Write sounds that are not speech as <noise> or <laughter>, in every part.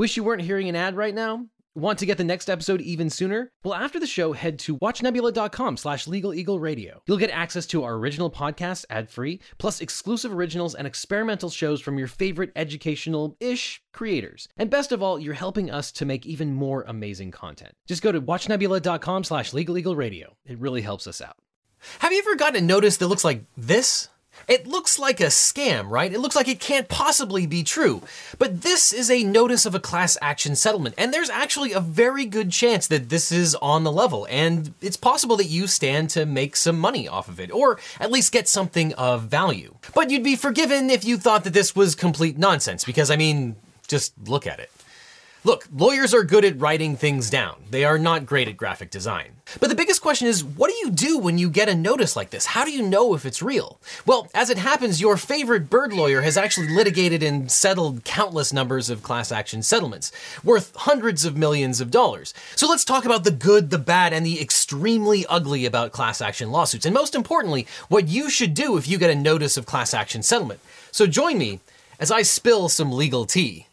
Wish you weren't hearing an ad right now? Want to get the next episode even sooner? Well, after the show, head to watchnebula.com slash legaleagleradio. You'll get access to our original podcast ad-free, plus exclusive originals and experimental shows from your favorite educational-ish creators. And best of all, you're helping us to make even more amazing content. Just go to watchnebula.com slash legaleagleradio. It really helps us out. Have you ever gotten a notice that looks like this? It looks like a scam, right? It looks like it can't possibly be true. But this is a notice of a class action settlement, and there's actually a very good chance that this is on the level, and it's possible that you stand to make some money off of it, or at least get something of value. But you'd be forgiven if you thought that this was complete nonsense, because I mean, just look at it. Look, lawyers are good at writing things down. They are not great at graphic design. But the biggest question is, what do you do when you get a notice like this? How do you know if it's real? Well, as it happens, your favorite bird lawyer has actually litigated and settled countless numbers of class action settlements, worth hundreds of millions of dollars. So let's talk about the good, the bad, and the extremely ugly about class action lawsuits, and most importantly, what you should do if you get a notice of class action settlement. So join me as I spill some legal tea.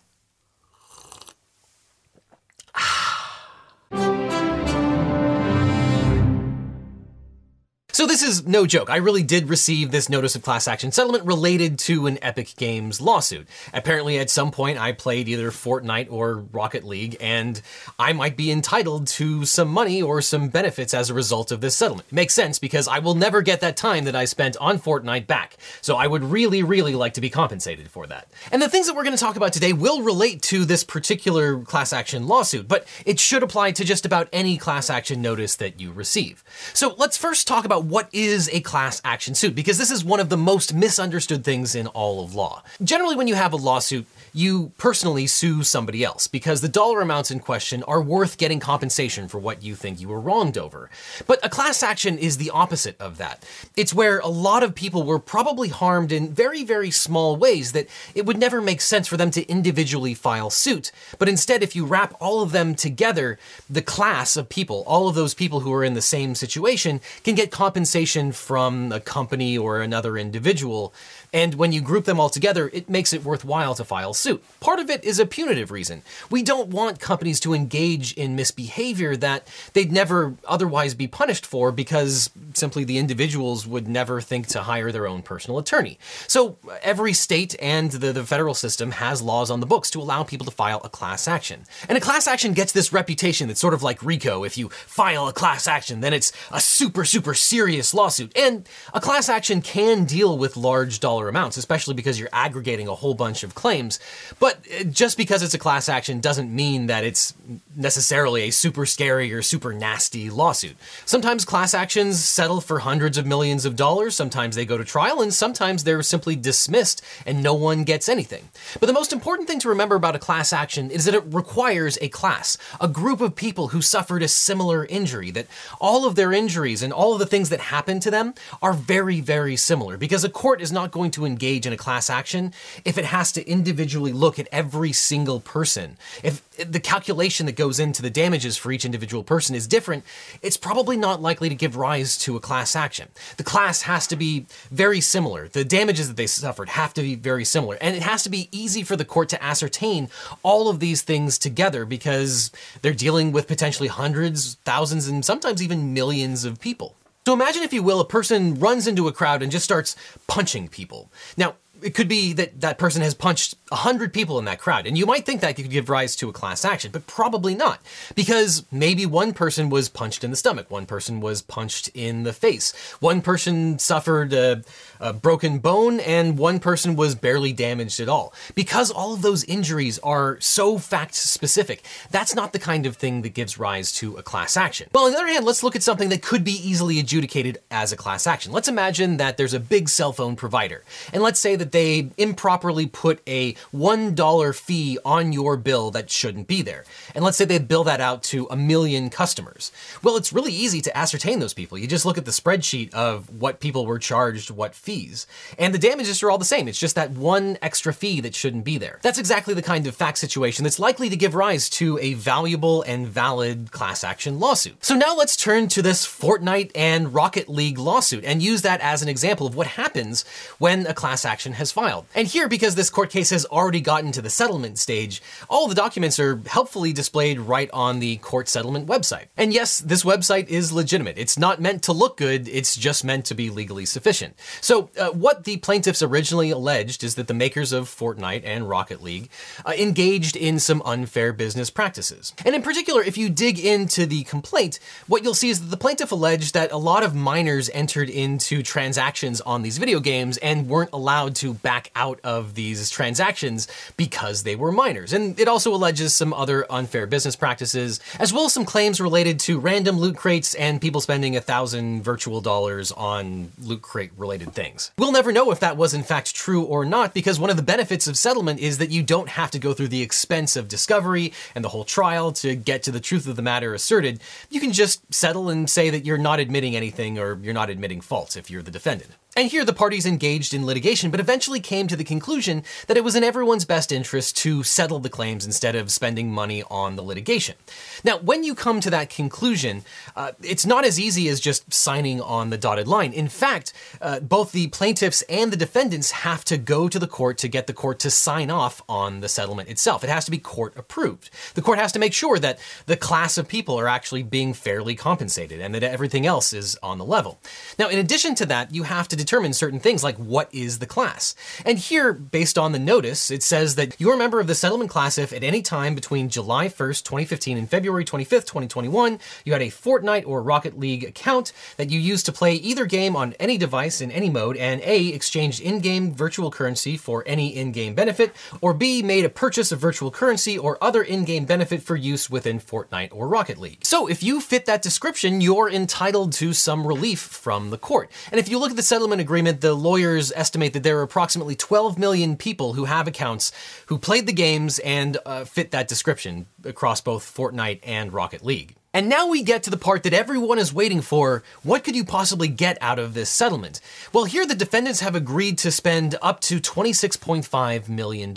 So this is no joke. I really did receive this notice of class action settlement related to an Epic Games lawsuit. Apparently at some point I played either Fortnite or Rocket League and I might be entitled to some money or some benefits as a result of this settlement. It makes sense because I will never get that time that I spent on Fortnite back. So I would really, really like to be compensated for that. And the things that we're gonna talk about today will relate to this particular class action lawsuit, but it should apply to just about any class action notice that you receive. So let's first talk about what is a class action suit, because this is one of the most misunderstood things in all of law. Generally, when you have a lawsuit, you personally sue somebody else because the dollar amounts in question are worth getting compensation for what you think you were wronged over. But a class action is the opposite of that. It's where a lot of people were probably harmed in very, very small ways that it would never make sense for them to individually file suit. But instead, if you wrap all of them together, the class of people, all of those people who are in the same situation, can get compensation from a company or another individual and when you group them all together, it makes it worthwhile to file suit. Part of it is a punitive reason. We don't want companies to engage in misbehavior that they'd never otherwise be punished for because simply the individuals would never think to hire their own personal attorney. So every state and the, the federal system has laws on the books to allow people to file a class action. And a class action gets this reputation that's sort of like RICO. If you file a class action, then it's a super, super serious lawsuit. And a class action can deal with large dollar dollar amounts, especially because you're aggregating a whole bunch of claims. But uh, just because it's a class action doesn't mean that it's necessarily a super scary or super nasty lawsuit. Sometimes class actions settle for hundreds of millions of dollars, sometimes they go to trial, and sometimes they're simply dismissed and no one gets anything. But the most important thing to remember about a class action is that it requires a class, a group of people who suffered a similar injury, that all of their injuries and all of the things that happen to them are very, very similar, because a court is not going to engage in a class action if it has to individually look at every single person. If the calculation that goes into the damages for each individual person is different, it's probably not likely to give rise to a class action. The class has to be very similar. The damages that they suffered have to be very similar. And it has to be easy for the court to ascertain all of these things together because they're dealing with potentially hundreds, thousands, and sometimes even millions of people. So imagine, if you will, a person runs into a crowd and just starts punching people. Now, it could be that that person has punched 100 people in that crowd, and you might think that could give rise to a class action, but probably not, because maybe one person was punched in the stomach, one person was punched in the face, one person suffered a, a broken bone, and one person was barely damaged at all. Because all of those injuries are so fact specific, that's not the kind of thing that gives rise to a class action. Well, on the other hand, let's look at something that could be easily adjudicated as a class action. Let's imagine that there's a big cell phone provider, and let's say that that they improperly put a $1 fee on your bill that shouldn't be there. And let's say they bill that out to a million customers. Well, it's really easy to ascertain those people. You just look at the spreadsheet of what people were charged what fees. And the damages are all the same. It's just that one extra fee that shouldn't be there. That's exactly the kind of fact situation that's likely to give rise to a valuable and valid class action lawsuit. So now let's turn to this Fortnite and Rocket League lawsuit and use that as an example of what happens when a class action has filed. And here, because this court case has already gotten to the settlement stage, all the documents are helpfully displayed right on the court settlement website. And yes, this website is legitimate. It's not meant to look good, it's just meant to be legally sufficient. So, uh, what the plaintiffs originally alleged is that the makers of Fortnite and Rocket League uh, engaged in some unfair business practices. And in particular, if you dig into the complaint, what you'll see is that the plaintiff alleged that a lot of minors entered into transactions on these video games and weren't allowed to back out of these transactions because they were minors. And it also alleges some other unfair business practices, as well as some claims related to random loot crates and people spending a thousand virtual dollars on loot crate related things. We'll never know if that was in fact true or not because one of the benefits of settlement is that you don't have to go through the expense of discovery and the whole trial to get to the truth of the matter asserted. You can just settle and say that you're not admitting anything or you're not admitting faults if you're the defendant. And here the parties engaged in litigation, but eventually came to the conclusion that it was in everyone's best interest to settle the claims instead of spending money on the litigation. Now, when you come to that conclusion, uh, it's not as easy as just signing on the dotted line. In fact, uh, both the plaintiffs and the defendants have to go to the court to get the court to sign off on the settlement itself. It has to be court approved. The court has to make sure that the class of people are actually being fairly compensated and that everything else is on the level. Now, in addition to that, you have to determine certain things like what is the class. And here, based on the notice, it says that you're a member of the settlement class if at any time between July 1st, 2015 and February 25th, 2021, you had a Fortnite or Rocket League account that you used to play either game on any device in any mode and A, exchanged in-game virtual currency for any in-game benefit, or B, made a purchase of virtual currency or other in-game benefit for use within Fortnite or Rocket League. So if you fit that description, you're entitled to some relief from the court. And if you look at the settlement settlement agreement, the lawyers estimate that there are approximately 12 million people who have accounts who played the games and uh, fit that description across both Fortnite and Rocket League. And now we get to the part that everyone is waiting for. What could you possibly get out of this settlement? Well, here the defendants have agreed to spend up to $26.5 million.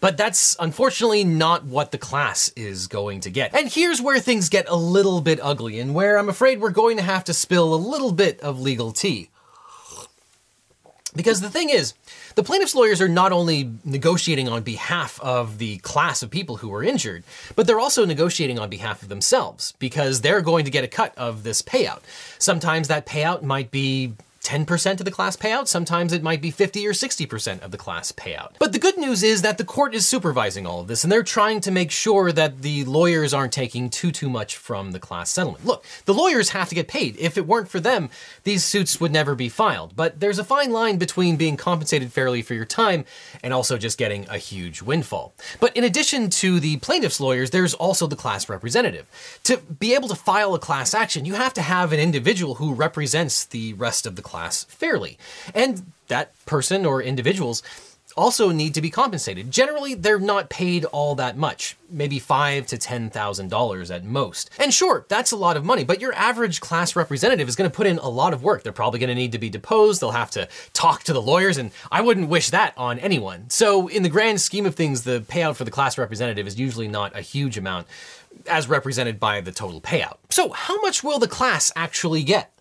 But that's unfortunately not what the class is going to get. And here's where things get a little bit ugly and where I'm afraid we're going to have to spill a little bit of legal tea. Because the thing is, the plaintiff's lawyers are not only negotiating on behalf of the class of people who were injured, but they're also negotiating on behalf of themselves because they're going to get a cut of this payout. Sometimes that payout might be 10% of the class payout, sometimes it might be 50 or 60% of the class payout. But the good news is that the court is supervising all of this and they're trying to make sure that the lawyers aren't taking too too much from the class settlement. Look, the lawyers have to get paid. If it weren't for them, these suits would never be filed. But there's a fine line between being compensated fairly for your time and also just getting a huge windfall. But in addition to the plaintiff's lawyers, there's also the class representative. To be able to file a class action, you have to have an individual who represents the rest of the class fairly. And that person or individuals also need to be compensated. Generally, they're not paid all that much, maybe five to ten thousand dollars at most. And sure, that's a lot of money, but your average class representative is going to put in a lot of work. They're probably going to need to be deposed. They'll have to talk to the lawyers, and I wouldn't wish that on anyone. So, in the grand scheme of things, the payout for the class representative is usually not a huge amount, as represented by the total payout. So, how much will the class actually get?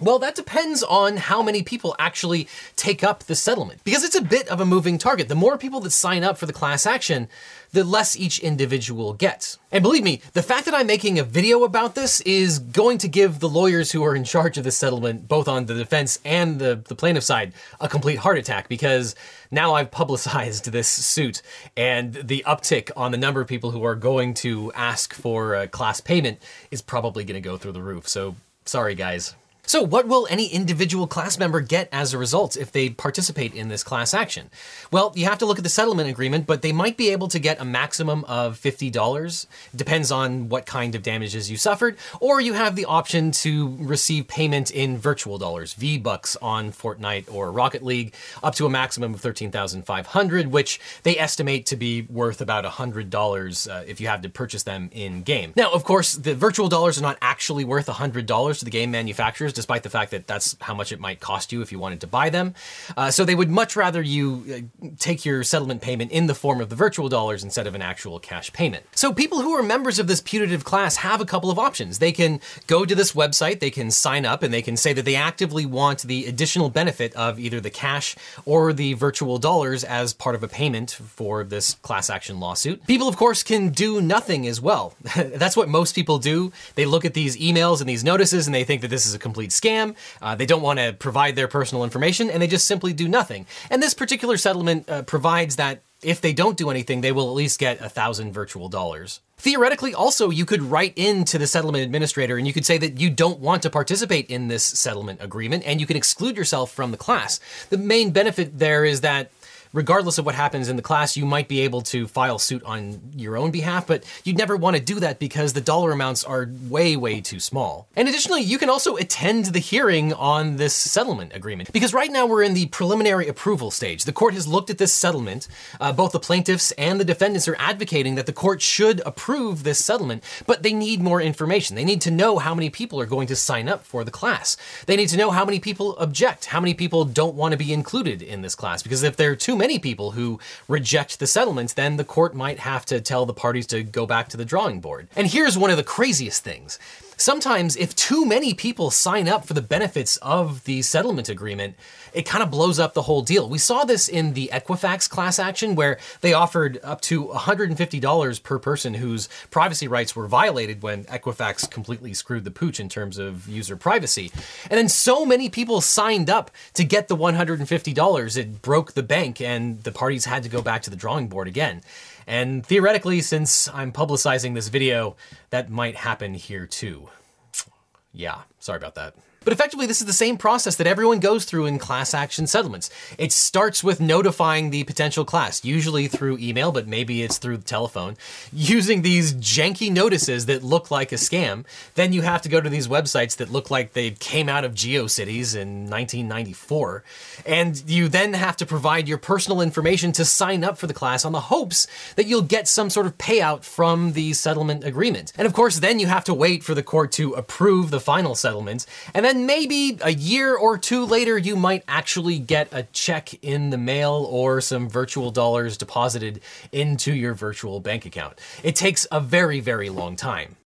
Well, that depends on how many people actually take up the settlement, because it's a bit of a moving target. The more people that sign up for the class action, the less each individual gets. And believe me, the fact that I'm making a video about this is going to give the lawyers who are in charge of the settlement, both on the defense and the, the plaintiff side, a complete heart attack because now I've publicized this suit and the uptick on the number of people who are going to ask for a class payment is probably going to go through the roof. So sorry, guys. So what will any individual class member get as a result if they participate in this class action? Well, you have to look at the settlement agreement, but they might be able to get a maximum of $50. Depends on what kind of damages you suffered, or you have the option to receive payment in virtual dollars, V-Bucks on Fortnite or Rocket League, up to a maximum of 13,500, which they estimate to be worth about $100 uh, if you have to purchase them in game. Now, of course, the virtual dollars are not actually worth $100 to the game manufacturers $150, despite the fact that that's how much it might cost you if you wanted to buy them. Uh, so they would much rather you uh, take your settlement payment in the form of the virtual dollars instead of an actual cash payment. So people who are members of this putative class have a couple of options. They can go to this website, they can sign up, and they can say that they actively want the additional benefit of either the cash or the virtual dollars as part of a payment for this class action lawsuit. People, of course, can do nothing as well. <laughs> That's what most people do. They look at these emails and these notices and they think that this is a complete scam. Uh, they don't want to provide their personal information and they just simply do nothing. And this particular settlement uh, provides that if they don't do anything, they will at least get a thousand virtual dollars. Theoretically, also, you could write into the settlement administrator and you could say that you don't want to participate in this settlement agreement and you can exclude yourself from the class. The main benefit there is that regardless of what happens in the class, you might be able to file suit on your own behalf, but you'd never want to do that because the dollar amounts are way, way too small. And additionally, you can also attend the hearing on this settlement agreement because right now we're in the preliminary approval stage. The court has looked at this settlement. Uh, both the plaintiffs and the defendants are advocating that the court should approve this settlement, but they need more information. They need to know how many people are going to sign up for the class. They need to know how many people object, how many people don't want to be included in this class, because if there are too many people who reject the settlements, then the court might have to tell the parties to go back to the drawing board. And here's one of the craziest things. Sometimes, if too many people sign up for the benefits of the settlement agreement, it kind of blows up the whole deal. We saw this in the Equifax class action where they offered up to $150 per person whose privacy rights were violated when Equifax completely screwed the pooch in terms of user privacy. And then so many people signed up to get the $150, it broke the bank and the parties had to go back to the drawing board again. And theoretically, since I'm publicizing this video, that might happen here too. Yeah, sorry about that. But effectively, this is the same process that everyone goes through in class action settlements. It starts with notifying the potential class, usually through email, but maybe it's through the telephone, using these janky notices that look like a scam. Then you have to go to these websites that look like they came out of GeoCities in 1994. And you then have to provide your personal information to sign up for the class on the hopes that you'll get some sort of payout from the settlement agreement. And of course, then you have to wait for the court to approve the final settlement, and then then maybe a year or two later, you might actually get a check in the mail or some virtual dollars deposited into your virtual bank account. It takes a very, very long time.